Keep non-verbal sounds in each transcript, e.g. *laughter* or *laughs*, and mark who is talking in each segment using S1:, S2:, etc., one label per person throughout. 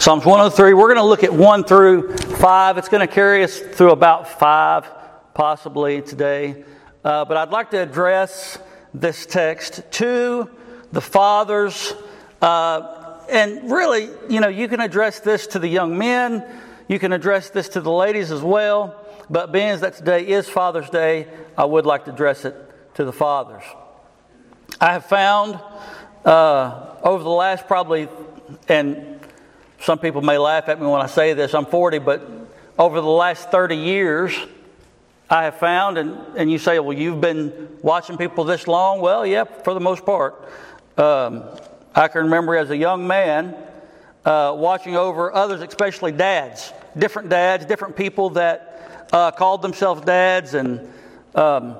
S1: Psalms 103, we're going to look at 1 through 5. It's going to carry us through about 5, possibly today. Uh, but I'd like to address this text to the fathers. Uh, and really, you know, you can address this to the young men, you can address this to the ladies as well. But being as that today is Father's Day, I would like to address it to the fathers. I have found uh, over the last probably, and some people may laugh at me when I say this, I'm 40, but over the last 30 years, I have found, and, and you say, well, you've been watching people this long? Well, yeah, for the most part. Um, I can remember as a young man uh, watching over others, especially dads, different dads, different people that uh, called themselves dads, and um,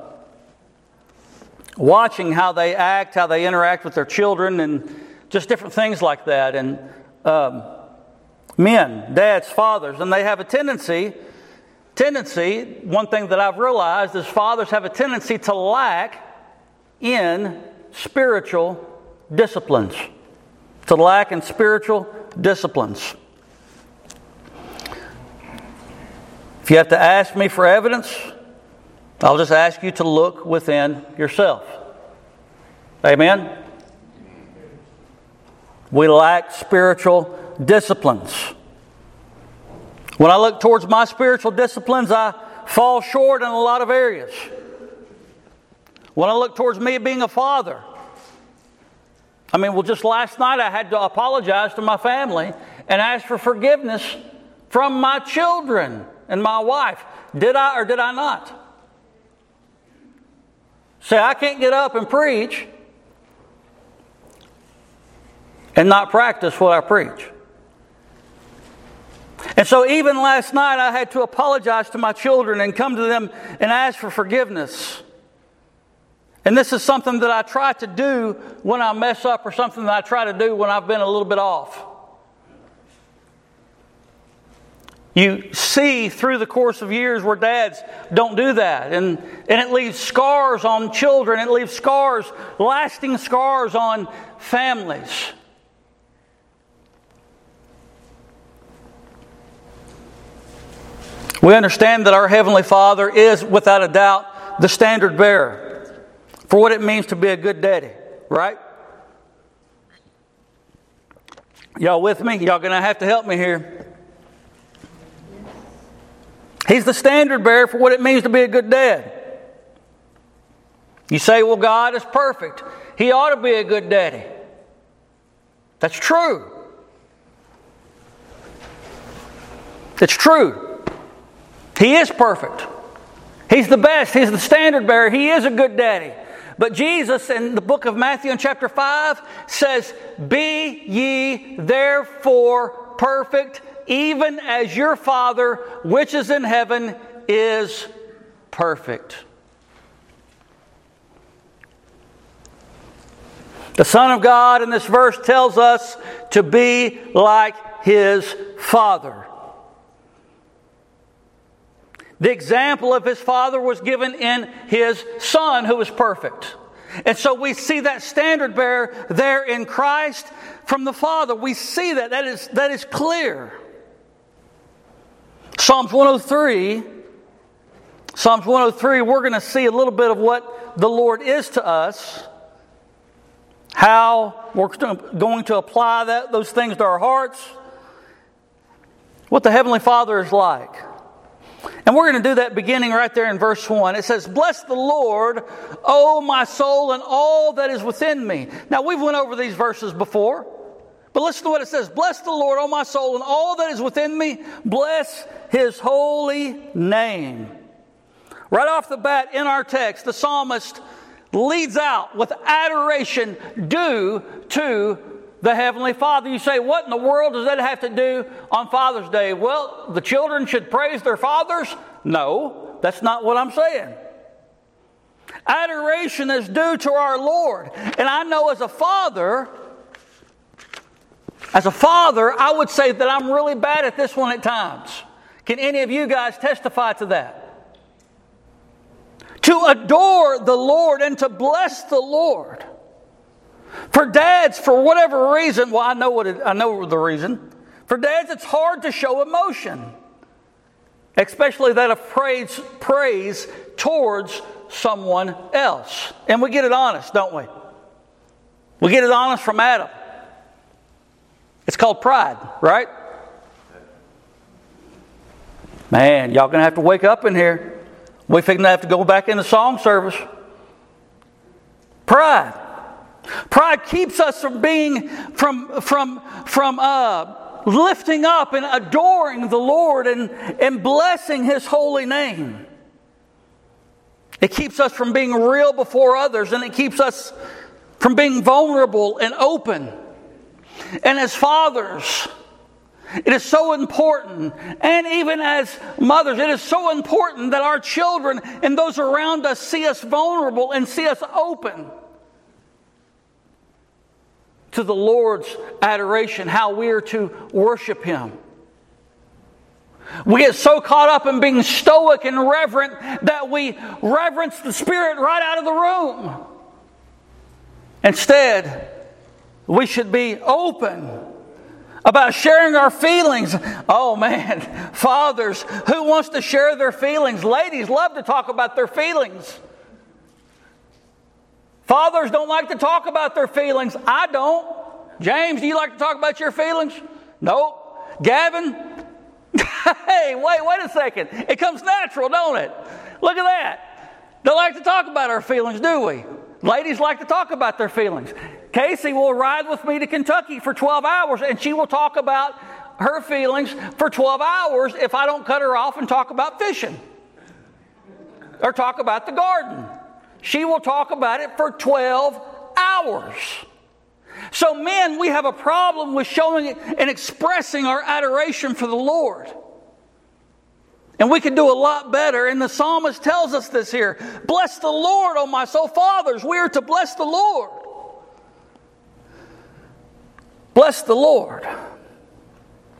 S1: watching how they act, how they interact with their children, and just different things like that. And um, men, dads, fathers, and they have a tendency, tendency, one thing that I've realized is fathers have a tendency to lack in spiritual disciplines. To lack in spiritual disciplines. If you have to ask me for evidence, I'll just ask you to look within yourself. Amen? We lack spiritual disciplines. When I look towards my spiritual disciplines, I fall short in a lot of areas. When I look towards me being a father, I mean, well, just last night I had to apologize to my family and ask for forgiveness from my children and my wife. Did I or did I not? Say, I can't get up and preach and not practice what I preach. And so, even last night, I had to apologize to my children and come to them and ask for forgiveness. And this is something that I try to do when I mess up, or something that I try to do when I've been a little bit off. You see through the course of years where dads don't do that, and, and it leaves scars on children, it leaves scars, lasting scars on families. We understand that our Heavenly Father is, without a doubt, the standard bearer for what it means to be a good daddy, right? Y'all with me? Y'all gonna have to help me here. He's the standard bearer for what it means to be a good dad. You say, well, God is perfect. He ought to be a good daddy. That's true. It's true. He is perfect. He's the best. He's the standard bearer. He is a good daddy. But Jesus in the book of Matthew in chapter 5 says, Be ye therefore perfect, even as your Father which is in heaven is perfect. The Son of God in this verse tells us to be like his Father. The example of his father was given in his son, who was perfect. And so we see that standard bearer there in Christ from the Father. We see that. That is, that is clear. Psalms 103, Psalms 103, we're going to see a little bit of what the Lord is to us, how we're going to apply that, those things to our hearts, what the Heavenly Father is like. And we're going to do that beginning right there in verse 1. It says, Bless the Lord, O my soul, and all that is within me. Now, we've went over these verses before, but listen to what it says. Bless the Lord, O my soul, and all that is within me. Bless his holy name. Right off the bat in our text, the psalmist leads out with adoration due to the Heavenly Father. You say, what in the world does that have to do on Father's Day? Well, the children should praise their fathers? No, that's not what I'm saying. Adoration is due to our Lord. And I know as a father, as a father, I would say that I'm really bad at this one at times. Can any of you guys testify to that? To adore the Lord and to bless the Lord for dads, for whatever reason, well, I know what it, I know the reason. For dads, it's hard to show emotion, especially that of praise, praise towards someone else. And we get it honest, don't we? We get it honest from Adam. It's called pride, right? Man, y'all gonna have to wake up in here. We are gonna have to go back in the song service. Pride. Pride keeps us from being from from from uh, lifting up and adoring the Lord and, and blessing His holy name. It keeps us from being real before others and it keeps us from being vulnerable and open. And as fathers, it is so important, and even as mothers, it is so important that our children and those around us see us vulnerable and see us open to the Lord's adoration, how we are to worship Him. We get so caught up in being stoic and reverent that we reverence the Spirit right out of the room. Instead, we should be open about sharing our feelings. Oh man, fathers, who wants to share their feelings? Ladies love to talk about their feelings. Fathers don't like to talk about their feelings. I don't. James, do you like to talk about your feelings? No. Gavin? *laughs* hey, wait, wait a second. It comes natural, don't it? Look at that. Don't like to talk about our feelings, do we? Ladies like to talk about their feelings. Casey will ride with me to Kentucky for 12 hours and she will talk about her feelings for 12 hours if I don't cut her off and talk about fishing or talk about the garden. She will talk about it for 12 hours. So, men, we have a problem with showing and expressing our adoration for the Lord. And we can do a lot better. And the psalmist tells us this here Bless the Lord, O my soul. Fathers, we are to bless the Lord. Bless the Lord.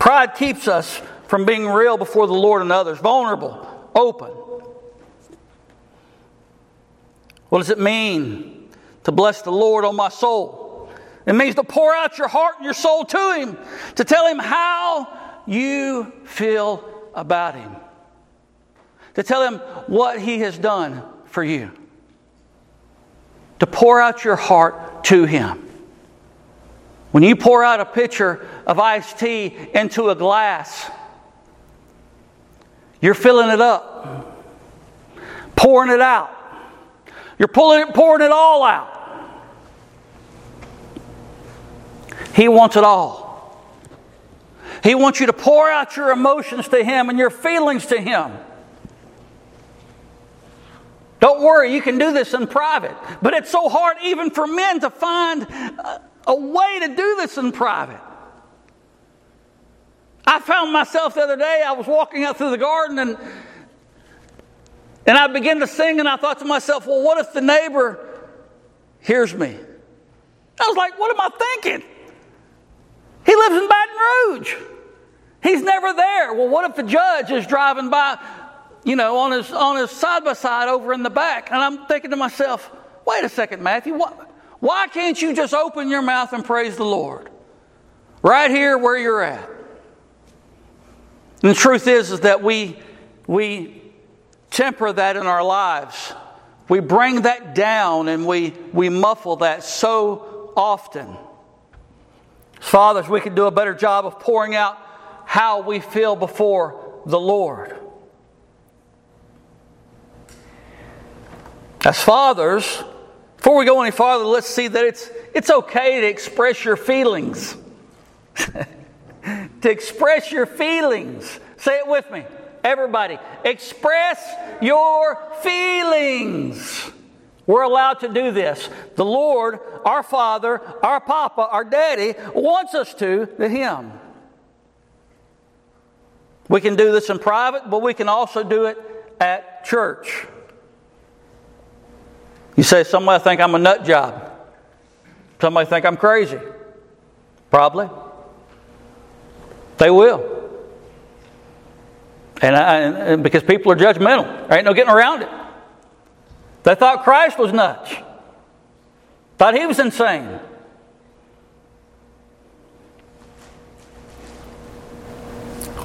S1: Pride keeps us from being real before the Lord and others, vulnerable, open. What does it mean to bless the Lord, on my soul? It means to pour out your heart and your soul to Him, to tell Him how you feel about Him to tell him what he has done for you, to pour out your heart to him. When you pour out a pitcher of iced tea into a glass, you're filling it up, pouring it out. You're pulling it, pouring it all out. He wants it all. He wants you to pour out your emotions to Him and your feelings to Him. Don't worry, you can do this in private. But it's so hard even for men to find a, way to do this in private. I found myself the other day, I was walking out through the garden and and I began to sing and I thought to myself, well, what if the neighbor hears me? I was like, what am I thinking? He lives in Baton Rouge. He's never there. Well, what if the judge is driving by? you know, on his on his side by side over in the back. And I'm thinking to myself, wait a second, Matthew, why, why can't you just open your mouth and praise the Lord? Right here where you're at. And the truth is, is that we we temper that in our lives. We bring that down and we, we muffle that so often. Fathers, we can do a better job of pouring out how we feel before the Lord. As fathers, before we go any farther, let's see that it's, it's okay to express your feelings. *laughs* to express your feelings. Say it with me. Everybody, express your feelings. We're allowed to do this. The Lord, our Father, our Papa, our Daddy wants us to to Him. We can do this in private, but we can also do it at church. You say, somebody think I'm a nut job. Somebody think I'm crazy. Probably. They will. And, I, and because people are judgmental, there ain't no getting around it. They thought Christ was nuts, thought he was insane.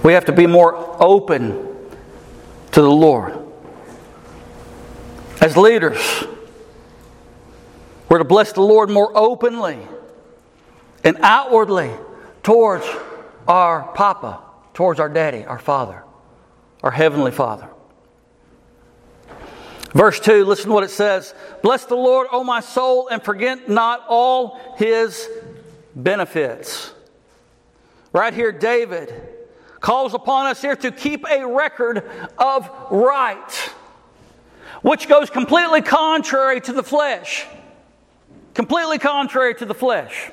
S1: We have to be more open to the Lord. As leaders, we're to bless the Lord more openly and outwardly towards our Papa, towards our Daddy, our Father, our Heavenly Father. Verse 2, listen to what it says Bless the Lord, O my soul, and forget not all his benefits. Right here, David calls upon us here to keep a record of right, which goes completely contrary to the flesh. Completely contrary to the flesh.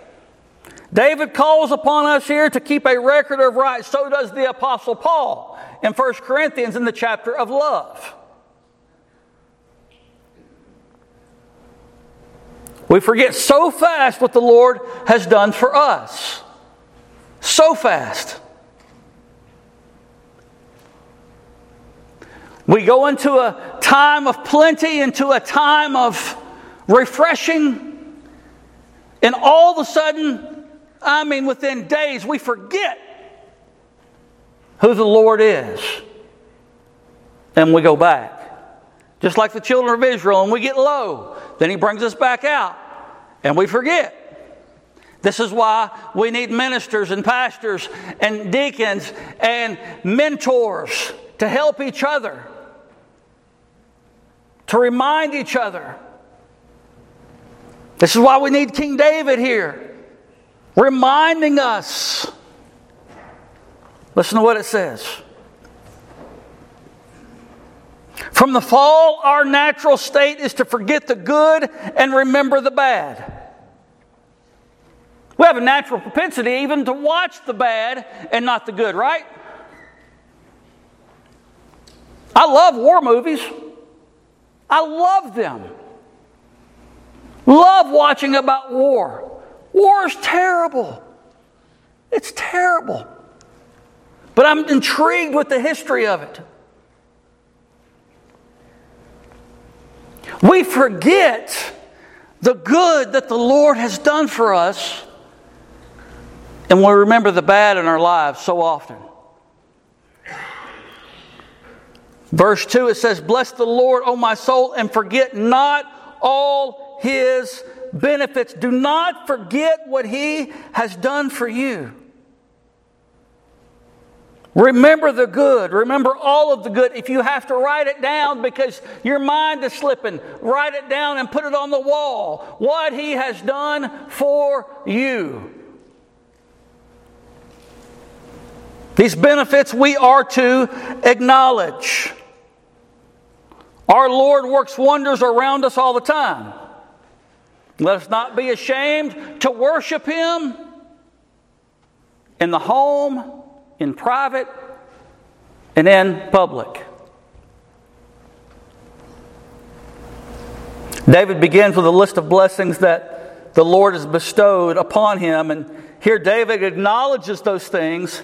S1: David calls upon us here to keep a record of right. So does the Apostle Paul in 1 Corinthians in the chapter of love. We forget so fast what the Lord has done for us. So fast. We go into a time of plenty, into a time of refreshing, and all of a sudden, I mean, within days, we forget who the Lord is. And we go back. Just like the children of Israel, and we get low. Then He brings us back out, and we forget. This is why we need ministers and pastors and deacons and mentors to help each other, to remind each other. This is why we need King David here, reminding us. Listen to what it says. From the fall, our natural state is to forget the good and remember the bad. We have a natural propensity even to watch the bad and not the good, right? I love war movies. I love them. Love watching about war. War is terrible. It's terrible. But I'm intrigued with the history of it. We forget the good that the Lord has done for us, and we remember the bad in our lives so often. Verse 2 it says, Bless the Lord, O my soul, and forget not all his benefits. Do not forget what he has done for you. Remember the good. Remember all of the good. If you have to write it down because your mind is slipping, write it down and put it on the wall. What He has done for you. These benefits we are to acknowledge. Our Lord works wonders around us all the time. Let us not be ashamed to worship Him in the home in private, and in public. David begins with a list of blessings that the Lord has bestowed upon him. And here David acknowledges those things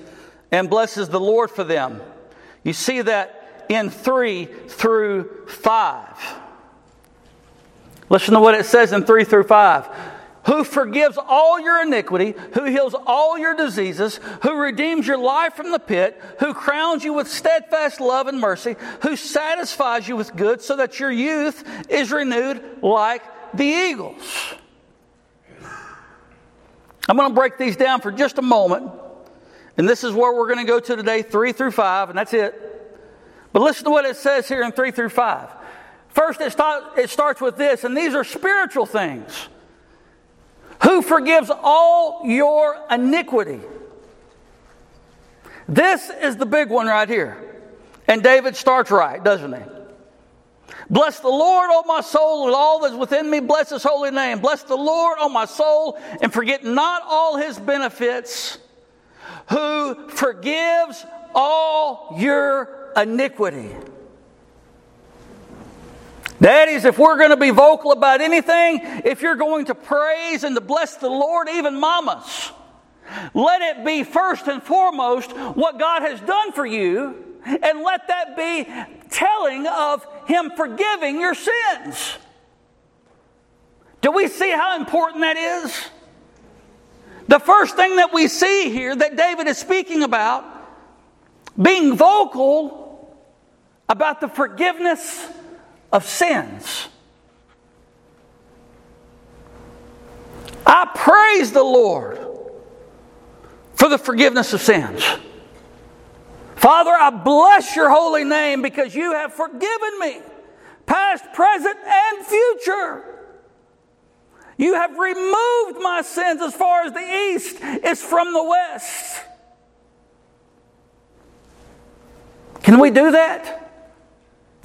S1: and blesses the Lord for them. You see that in 3 through 5. Listen to what it says in 3 through 5 who forgives all your iniquity, who heals all your diseases, who redeems your life from the pit, who crowns you with steadfast love and mercy, who satisfies you with good so that your youth is renewed like the eagles. I'm going to break these down for just a moment. And this is where we're going to go to today, 3 through 5, and that's it. But listen to what it says here in 3 through 5. First, it, start, it starts with this, and these are spiritual things who forgives all your iniquity. This is the big one right here. And David starts right, doesn't he? Bless the Lord, O my soul, and all that's within me. Bless his holy name. Bless the Lord, O my soul, and forget not all his benefits, who forgives all your iniquity. Daddies, if we're going to be vocal about anything, if you're going to praise and to bless the Lord, even mamas, let it be first and foremost what God has done for you, and let that be telling of Him forgiving your sins. Do we see how important that is? The first thing that we see here that David is speaking about being vocal about the forgiveness of sins. I praise the Lord for the forgiveness of sins. Father, I bless your holy name because you have forgiven me, past, present, and future. You have removed my sins as far as the east is from the west. Can we do that?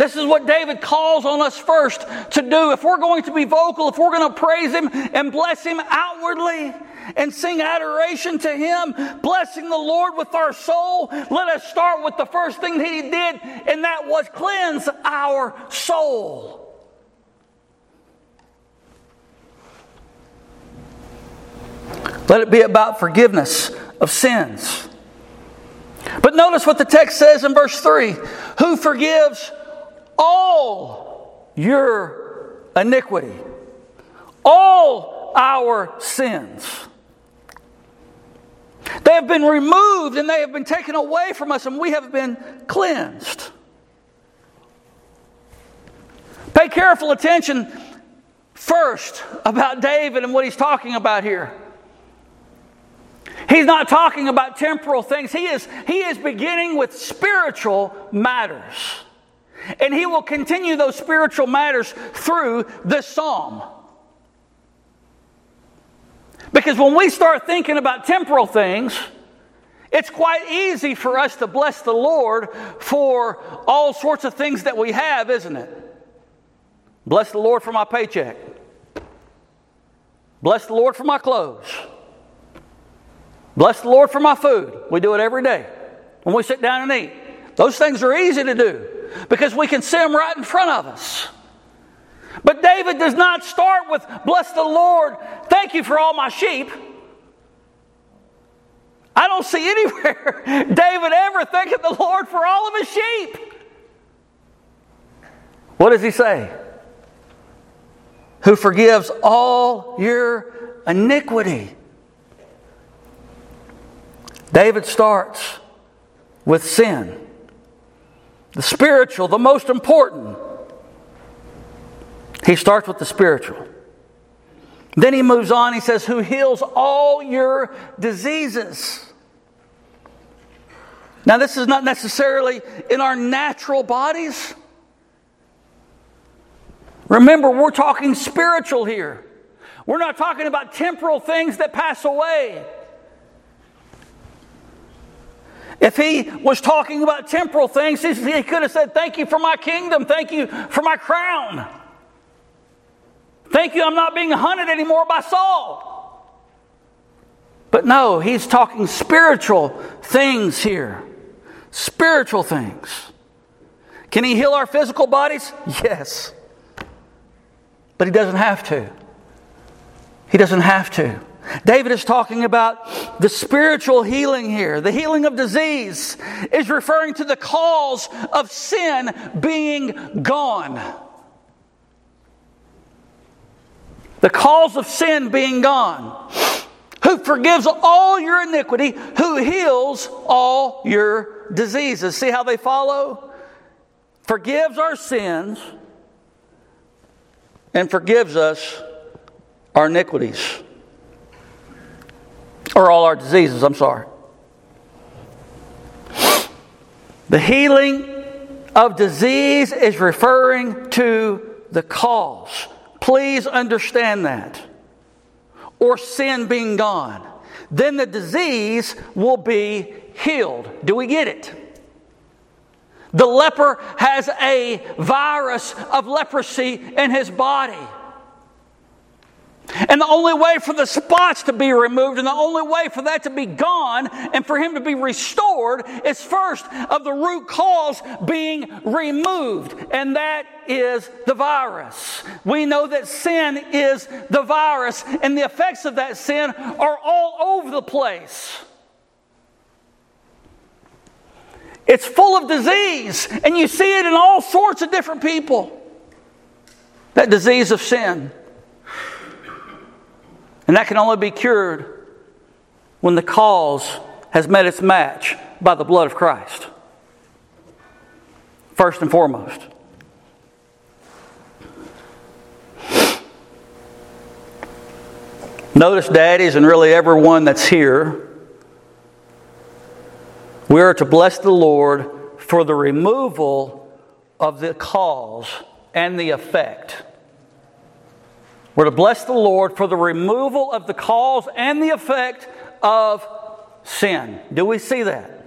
S1: This is what David calls on us first to do. If we're going to be vocal, if we're going to praise Him and bless Him outwardly and sing adoration to Him, blessing the Lord with our soul, let us start with the first thing that He did, and that was cleanse our soul. Let it be about forgiveness of sins. But notice what the text says in verse 3 Who forgives all your iniquity, all our sins. They have been removed and they have been taken away from us, and we have been cleansed. Pay careful attention first about David and what he's talking about here. He's not talking about temporal things. He is, he is beginning with spiritual matters. And he will continue those spiritual matters through this psalm. Because when we start thinking about temporal things, it's quite easy for us to bless the Lord for all sorts of things that we have, isn't it? Bless the Lord for my paycheck. Bless the Lord for my clothes. Bless the Lord for my food. We do it every day when we sit down and eat. Those things are easy to do because we can see them right in front of us. But David does not start with, Bless the Lord, thank you for all my sheep. I don't see *laughs* anywhere David ever thanking the Lord for all of his sheep. What does he say? Who forgives all your iniquity. David starts with sin the spiritual, the most important. He starts with the spiritual. Then he moves on, he says, Who heals all your diseases. Now, this is not necessarily in our natural bodies. Remember, we're talking spiritual here. We're not talking about temporal things that pass away. If he was talking about temporal things, he could have said, Thank you for my kingdom. Thank you for my crown. Thank you, I'm not being hunted anymore by Saul. But no, he's talking spiritual things here. Spiritual things. Can he heal our physical bodies? Yes. But he doesn't have to. He doesn't have to. David is talking about the spiritual healing here. The healing of disease is referring to the cause of sin being gone. The cause of sin being gone. Who forgives all your iniquity, who heals all your diseases. See how they follow? Forgives our sins and forgives us our iniquities. Or all our diseases, I'm sorry. The healing of disease is referring to the cause. Please understand that. Or sin being gone. Then the disease will be healed. Do we get it? The leper has a virus of leprosy in his body. And the only way for the spots to be removed and the only way for that to be gone and for him to be restored is first of the root cause being removed, and that is the virus. We know that sin is the virus, and the effects of that sin are all over the place. It's full of disease, and you see it in all sorts of different people. That disease of sin. And that can only be cured when the cause has met its match by the blood of Christ. first and foremost. Notice, daddies, and really everyone that's here, we are to bless the Lord for the removal of the cause and the effect. We're to bless the Lord for the removal of the cause and the effect of sin. Do we see that?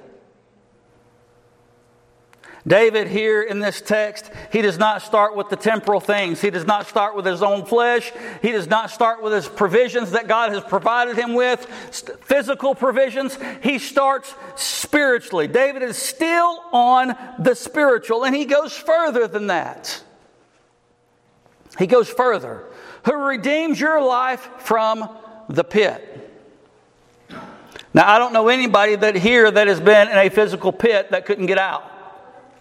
S1: David, here in this text, he does not start with the temporal things. He does not start with his own flesh. He does not start with his provisions that God has provided him with, physical provisions. He starts spiritually. David is still on the spiritual, and he goes further than that. He goes further. Who redeems your life from the pit. Now, I don't know anybody that here that has been in a physical pit that couldn't get out.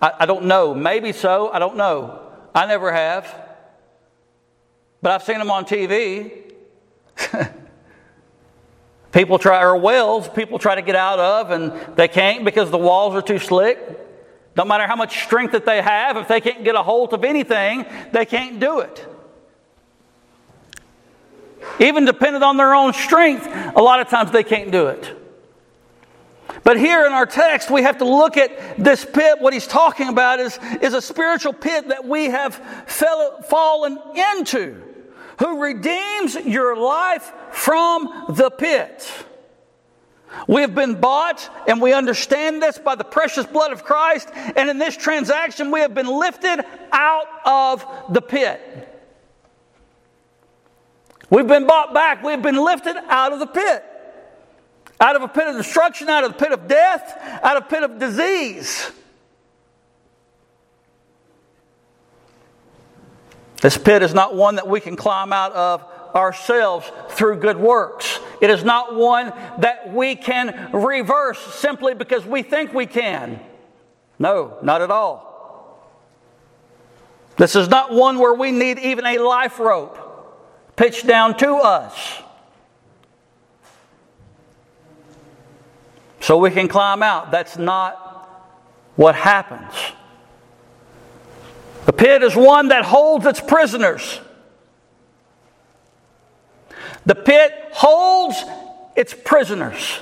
S1: I, I don't know. Maybe so. I don't know. I never have. But I've seen them on TV. *laughs* people try, or wells, people try to get out of, and they can't because the walls are too slick. No matter how much strength that they have, if they can't get a hold of anything, they can't do it. Even dependent on their own strength, a lot of times they can't do it. But here in our text, we have to look at this pit. What he's talking about is, is a spiritual pit that we have fell, fallen into, who redeems your life from the pit. We have been bought, and we understand this by the precious blood of Christ. And in this transaction, we have been lifted out of the pit. We've been bought back. We've been lifted out of the pit out of a pit of destruction, out of the pit of death, out of a pit of disease. This pit is not one that we can climb out of ourselves through good works. It is not one that we can reverse simply because we think we can. No, not at all. This is not one where we need even a life rope pitched down to us. so we can climb out. That's not what happens. The pit is one that holds its prisoners. The pit holds its prisoners.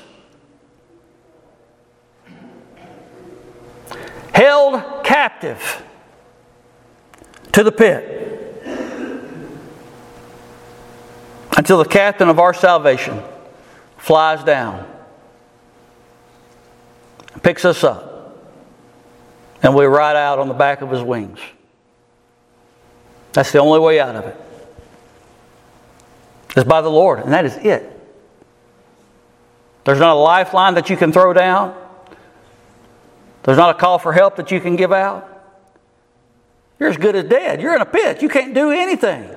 S1: Held captive to the pit until the captain of our salvation flies down picks us up, and we ride out on the back of his wings. That's the only way out of it. It's by the Lord, and that is it. There's not a lifeline that you can throw down. There's not a call for help that you can give out. You're as good as dead. You're in a pit. You can't do anything.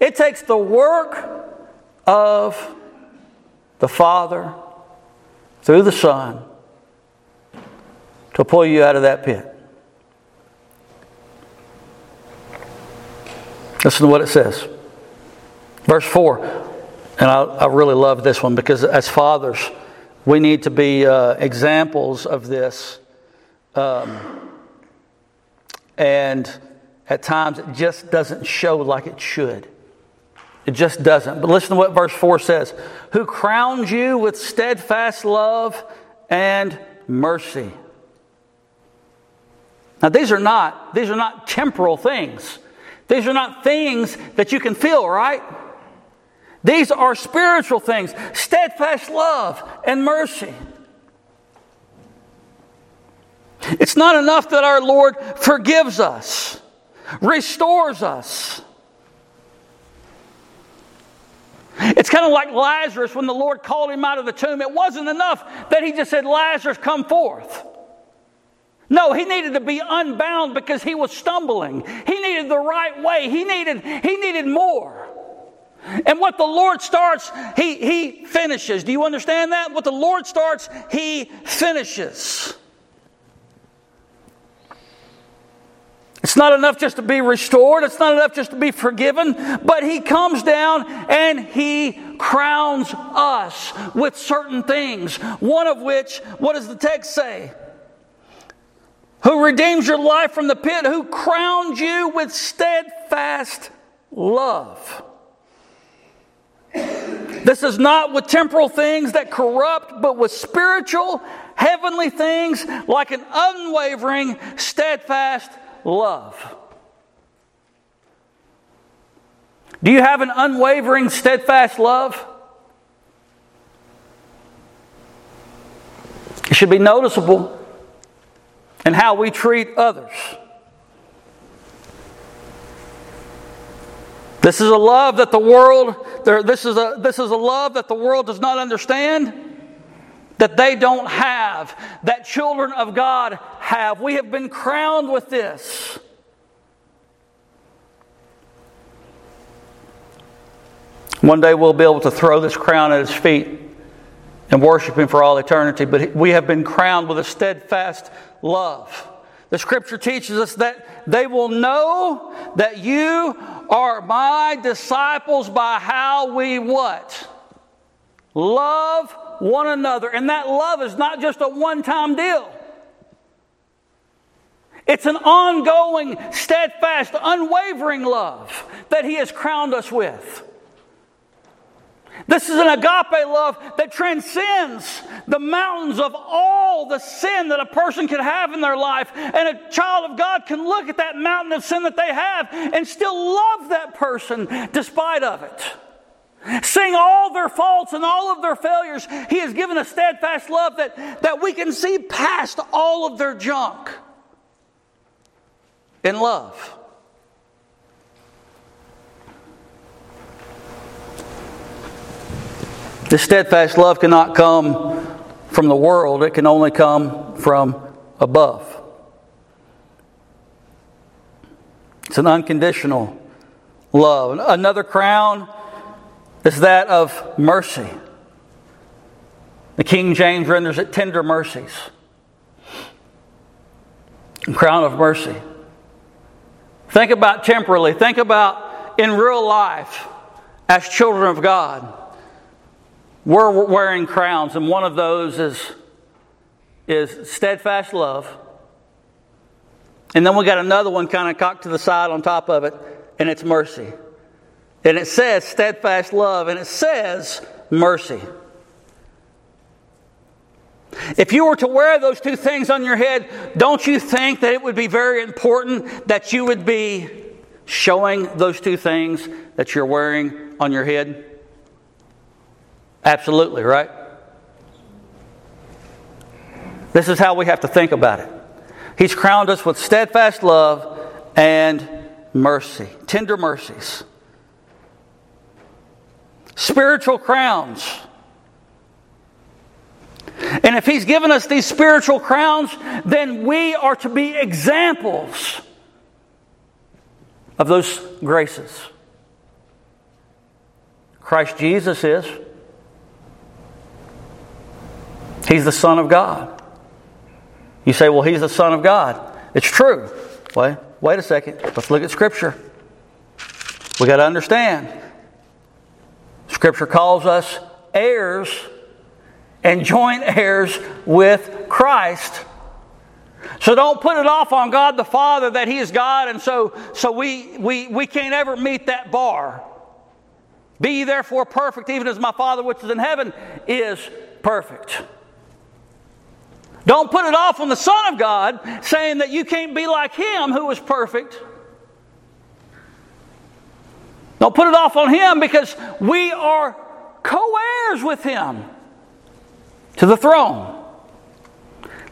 S1: It takes the work of the Father through the Son to pull you out of that pit. Listen to what it says. Verse 4. And I, I really love this one because as fathers, we need to be uh, examples of this. Um, and at times it just doesn't show like it should. It just doesn't. But listen to what verse 4 says Who crowns you with steadfast love and mercy now, these are not, these are not temporal things. These are not things that you can feel, right? These are spiritual things steadfast love and mercy. It's not enough that our Lord forgives us, restores us. It's kind of like Lazarus when the Lord called him out of the tomb. It wasn't enough that he just said, Lazarus, come forth. No, he needed to be unbound because he was stumbling. He needed the right way. He needed, he needed more. And what the Lord starts, he, he finishes. Do you understand that? What the Lord starts, he finishes. It's not enough just to be restored. It's not enough just to be forgiven. But He comes down and He crowns us with certain things. One of which, what does the text say? who redeems your life from the pit, who crowns you with steadfast love. This is not with temporal things that corrupt, but with spiritual, heavenly things like an unwavering, steadfast love. Do you have an unwavering, steadfast love? It should be noticeable in how we treat others. This is a love that the world, this is a, this is a love that the world does not understand, that they don't have, that children of God have. We have been crowned with this. One day we'll be able to throw this crown at his feet and worship him for all eternity, but we have been crowned with a steadfast love. The scripture teaches us that they will know that you are my disciples by how we what? Love one another. And that love is not just a one time deal. It's an ongoing, steadfast, unwavering love that He has crowned us with. This is an agape love that transcends the mountains of all the sin that a person could have in their life. And a child of God can look at that mountain of sin that they have and still love that person despite of it. Sing all their faults and all of their failures. He has given a steadfast love that, that we can see past all of their junk in love. This steadfast love cannot come from the world, it can only come from above. It's an unconditional love. Another crown is that of mercy. The King James renders it tender mercies. Crown of mercy. Think about temporally, think about in real life as children of God. We're wearing crowns, and one of those is, is steadfast love. And then we got another one kind of cocked to the side on top of it, and it's mercy. And it says steadfast love, and it says mercy. If you were to wear those two things on your head, don't you think that it would be very important that you would be showing those two things that you're wearing on your head? Absolutely, right? This is how we have to think about it. He's crowned us with steadfast love and mercy, tender mercies, spiritual crowns. And if He's given us these spiritual crowns, then we are to be examples of those graces. Christ Jesus is. He's the Son of God. You say, well, He's the Son of God. It's true. Wait, wait a second. Let's look at Scripture. We got to understand. Scripture calls us heirs and joint heirs with Christ. So don't put it off on God the Father that He is God, and so, so we, we, we can't ever meet that bar. Be therefore perfect, even as my Father which is in heaven is perfect. Don't put it off on the Son of God, saying that you can't be like Him who is perfect. Don't put it off on Him because we are co heirs with Him to the throne.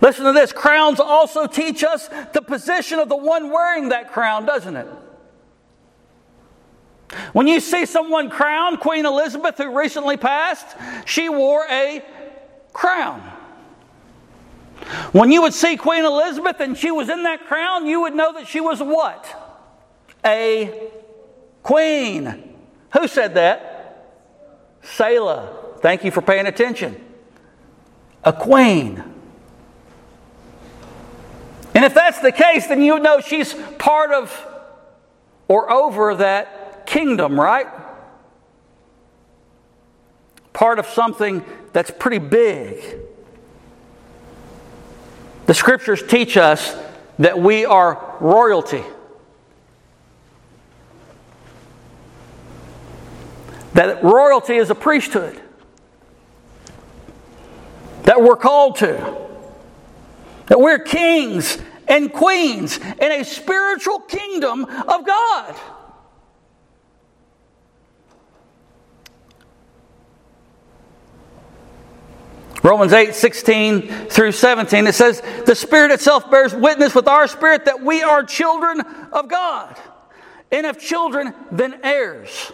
S1: Listen to this crowns also teach us the position of the one wearing that crown, doesn't it? When you see someone crowned, Queen Elizabeth, who recently passed, she wore a crown. When you would see Queen Elizabeth and she was in that crown, you would know that she was what? A queen. Who said that? Selah. Thank you for paying attention. A queen. And if that's the case, then you know she's part of or over that kingdom, right? Part of something that's pretty big. The scriptures teach us that we are royalty. That royalty is a priesthood. That we're called to. That we're kings and queens in a spiritual kingdom of God. Romans 8, 16 through 17, it says, The Spirit itself bears witness with our spirit that we are children of God. And if children, then heirs.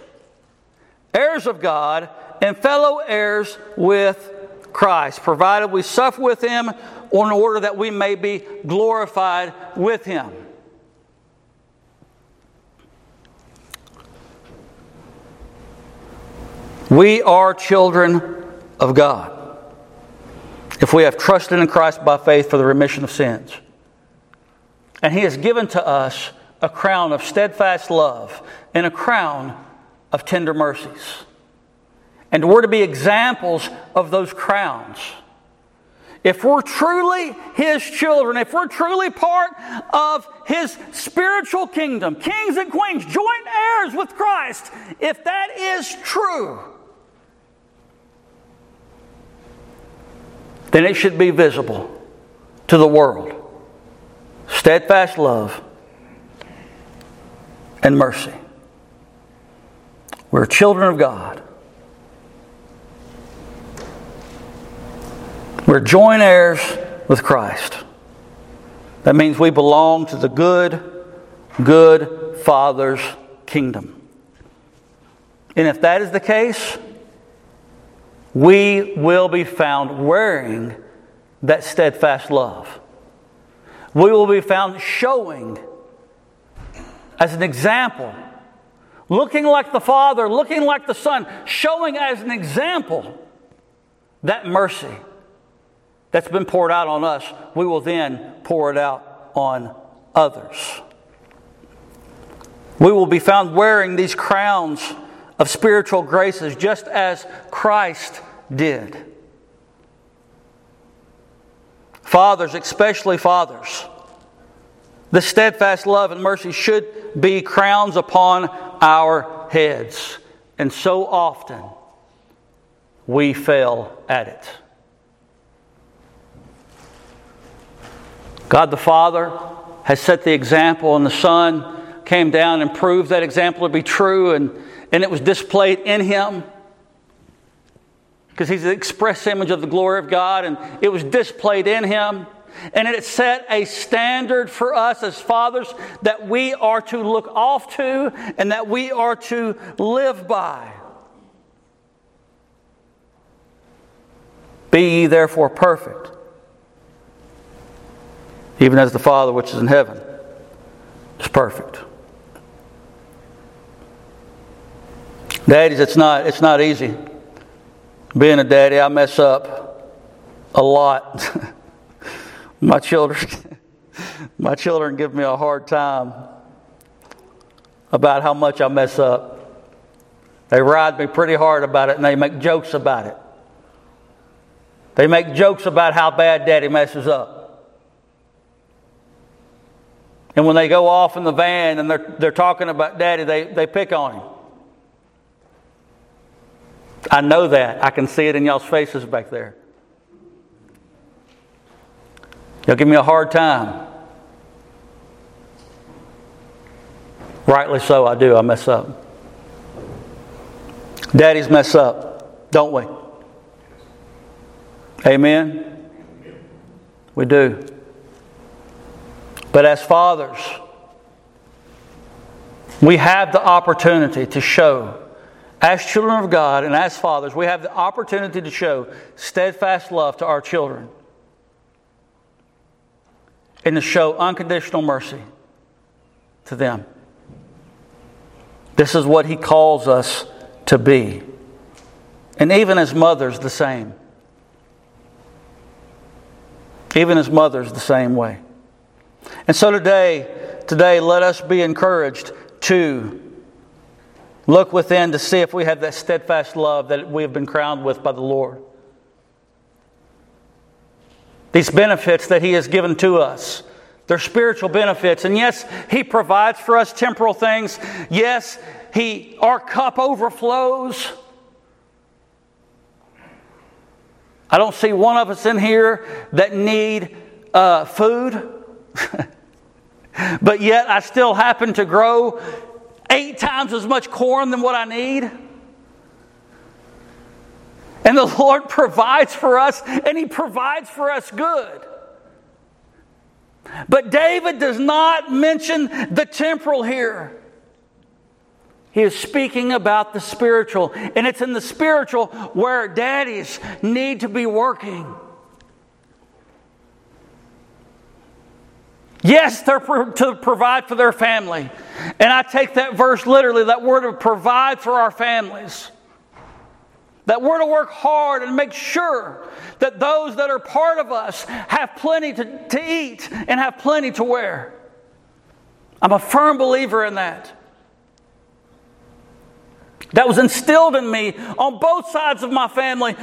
S1: Heirs of God and fellow heirs with Christ, provided we suffer with him in order that we may be glorified with him. We are children of God if we have trusted in Christ by faith for the remission of sins. And He has given to us a crown of steadfast love and a crown of tender mercies. And we're to be examples of those crowns. If we're truly His children, if we're truly part of His spiritual kingdom, kings and queens, joint heirs with Christ, if that is true, then it should be visible to the world. Steadfast love and mercy. We're children of God. We're joint heirs with Christ. That means we belong to the good, good Father's kingdom. And if that is the case, we will be found wearing that steadfast love. We will be found showing as an example, looking like the Father, looking like the Son, showing as an example that mercy that's been poured out on us, we will then pour it out on others. We will be found wearing these crowns of spiritual graces just as Christ did. Fathers, especially fathers, the steadfast love and mercy should be crowns upon our heads. And so often we fail at it. God the Father has set the example, and the Son came down and proved that example to be true, and, and it was displayed in Him because He's the express image of the glory of God, and it was displayed in Him. And it set a standard for us as fathers that we are to look off to and that we are to live by. Be ye therefore perfect even as the Father which is in heaven is perfect. Daddies, it's not, it's not easy. Being a daddy, I mess up a lot. *laughs* my children, *laughs* my children give me a hard time about how much I mess up. They ride me pretty hard about it and they make jokes about it. They make jokes about how bad daddy messes up. And when they go off in the van and they're, they're talking about daddy, they, they pick on him. I know that. I can see it in y'all's faces back there. Y'all give me a hard time. Rightly so, I do. I mess up. Daddies mess up, don't we? Amen? We do. But as fathers, we have the opportunity to show, as children of God and as fathers, we have the opportunity to show steadfast love to our children and to show unconditional mercy to them. This is what He calls us to be. And even as mothers, the same. Even as mothers, the same way. And so today, today, let us be encouraged to look within to see if we have that steadfast love that we have been crowned with by the Lord. These benefits that He has given to us There's spiritual benefits. And yes, He provides for us temporal things. Yes, He our cup overflows. I don't see one of us in here that need uh, food, *laughs* but yet I still happen to grow eight times as much corn than what I need. And the Lord provides for us, and He provides for us good. But David does not mention the temporal here. He is speaking about the spiritual, and it's in the spiritual where daddies need to be working. Yes, they're to provide for their family. And I take that verse literally, that word to provide for our families. That we're to work hard and make sure that those that are part of us have plenty to, to eat and have plenty to wear. I'm a firm believer in that. That was instilled in me on both sides of my family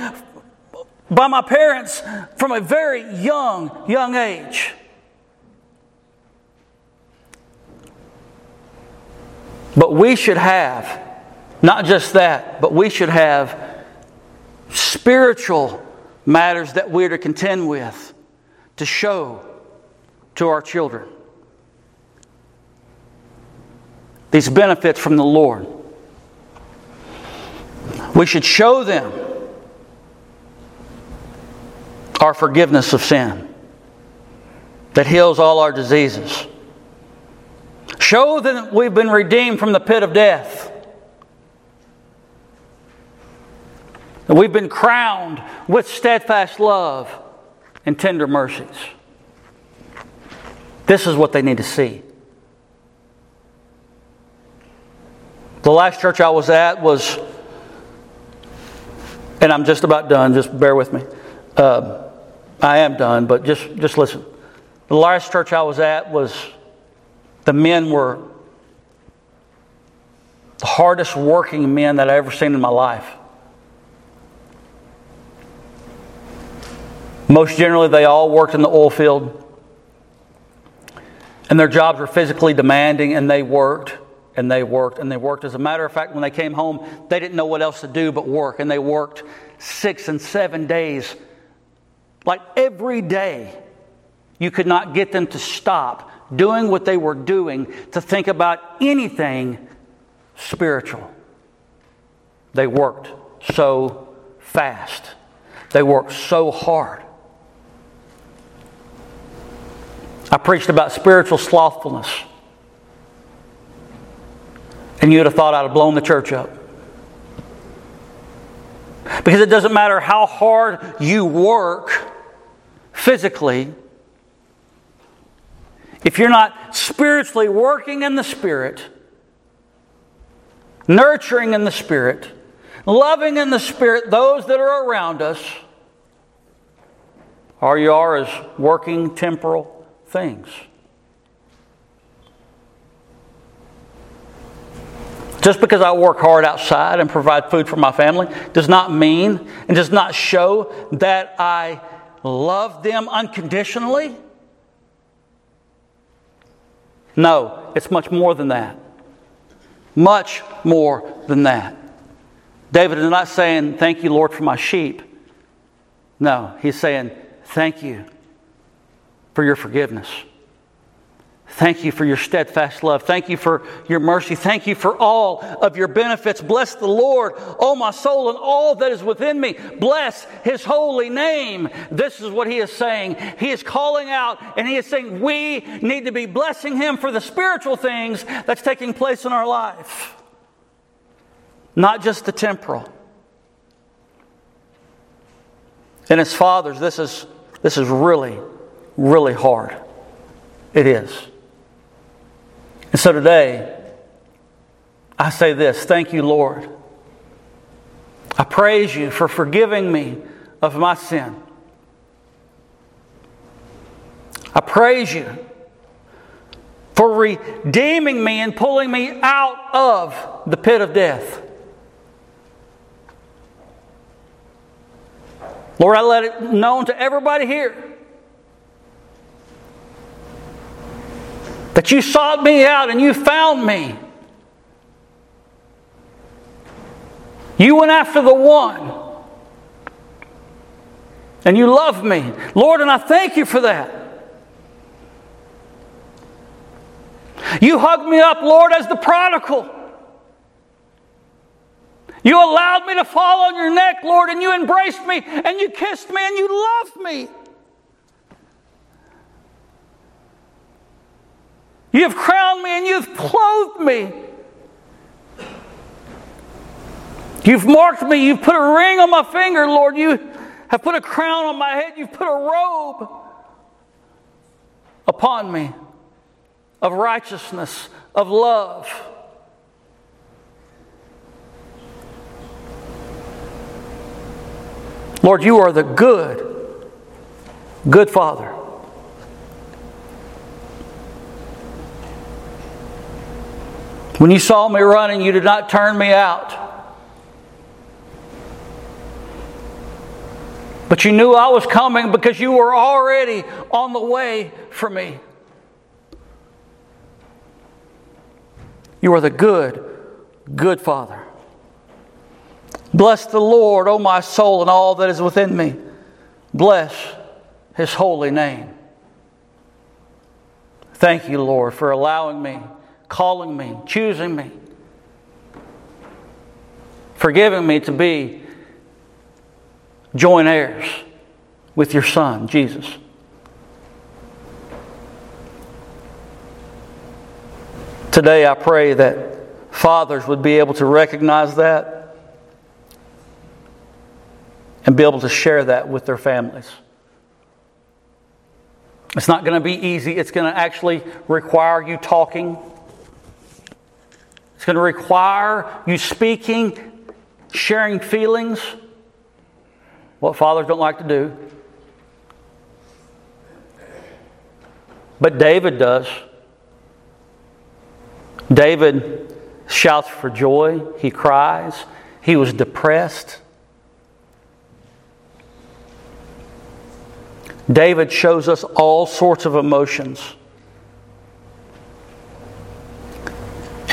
S1: by my parents from a very young, young age. But we should have, not just that, but we should have spiritual matters that we're to contend with to show to our children. These benefits from the Lord. We should show them our forgiveness of sin that heals all our diseases. Show them that we've been redeemed from the pit of death. And we've been crowned with steadfast love and tender mercies. This is what they need to see. The last church I was at was, and I'm just about done, just bear with me. Uh, I am done, but just, just listen. The last church I was at was, the men were the hardest working men that I ever seen in my life. Most generally, they all worked in the oil field. And their jobs were physically demanding, and they worked and they worked and they worked. As a matter of fact, when they came home, they didn't know what else to do but work. And they worked six and seven days. Like every day, you could not get them to stop doing what they were doing to think about anything spiritual. They worked so fast, they worked so hard. I preached about spiritual slothfulness. And you'd have thought I'd have blown the church up. Because it doesn't matter how hard you work physically, if you're not spiritually working in the Spirit, nurturing in the Spirit, loving in the Spirit those that are around us, all you are is working temporal things. Just because I work hard outside and provide food for my family does not mean and does not show that I love them unconditionally. No, it's much more than that. Much more than that. David is not saying, Thank you, Lord, for my sheep. No, he's saying, Thank you for your forgiveness. Thank you for your steadfast love. Thank you for your mercy. Thank you for all of your benefits. Bless the Lord, oh my soul, and all that is within me. Bless his holy name. This is what he is saying. He is calling out and he is saying we need to be blessing him for the spiritual things that's taking place in our life, not just the temporal. And as fathers, this is, this is really really hard. It is. And so today, I say this thank you, Lord. I praise you for forgiving me of my sin. I praise you for redeeming me and pulling me out of the pit of death. Lord, I let it known to everybody here That you sought me out and you found me. You went after the one. And you love me. Lord, and I thank you for that. You hugged me up, Lord, as the prodigal. You allowed me to fall on your neck, Lord, and you embraced me and you kissed me and you loved me. You've crowned me and you've clothed me. You've marked me. You've put a ring on my finger, Lord. You have put a crown on my head. You've put a robe upon me of righteousness, of love. Lord, you are the good, good Father. When you saw me running, you did not turn me out. But you knew I was coming because you were already on the way for me. You are the good, good Father. Bless the Lord, O my soul, and all that is within me. Bless his holy name. Thank you, Lord, for allowing me, calling me, choosing me, forgiving me to be joint heirs with your Son, Jesus. Today, I pray that fathers would be able to recognize that and be able to share that with their families. It's not going to be easy, it's going to actually require you talking. It's going to require you speaking, sharing feelings what fathers don't like to do. But David does. David shouts for joy, he cries, he was depressed. David shows us all sorts of emotions.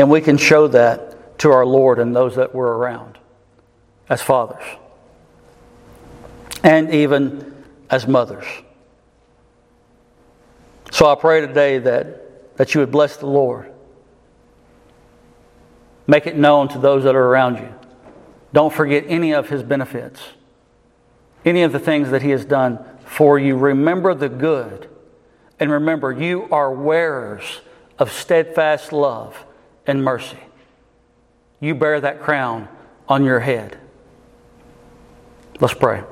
S1: And we can show that to our Lord and those that we're around as fathers and even as mothers. So I pray today that, that you would bless the Lord. Make it known to those that are around you. Don't forget any of his benefits, any of the things that he has done for you. Remember the good. And remember, you are wearers of steadfast love and mercy. You bear that crown on your head. Let's pray.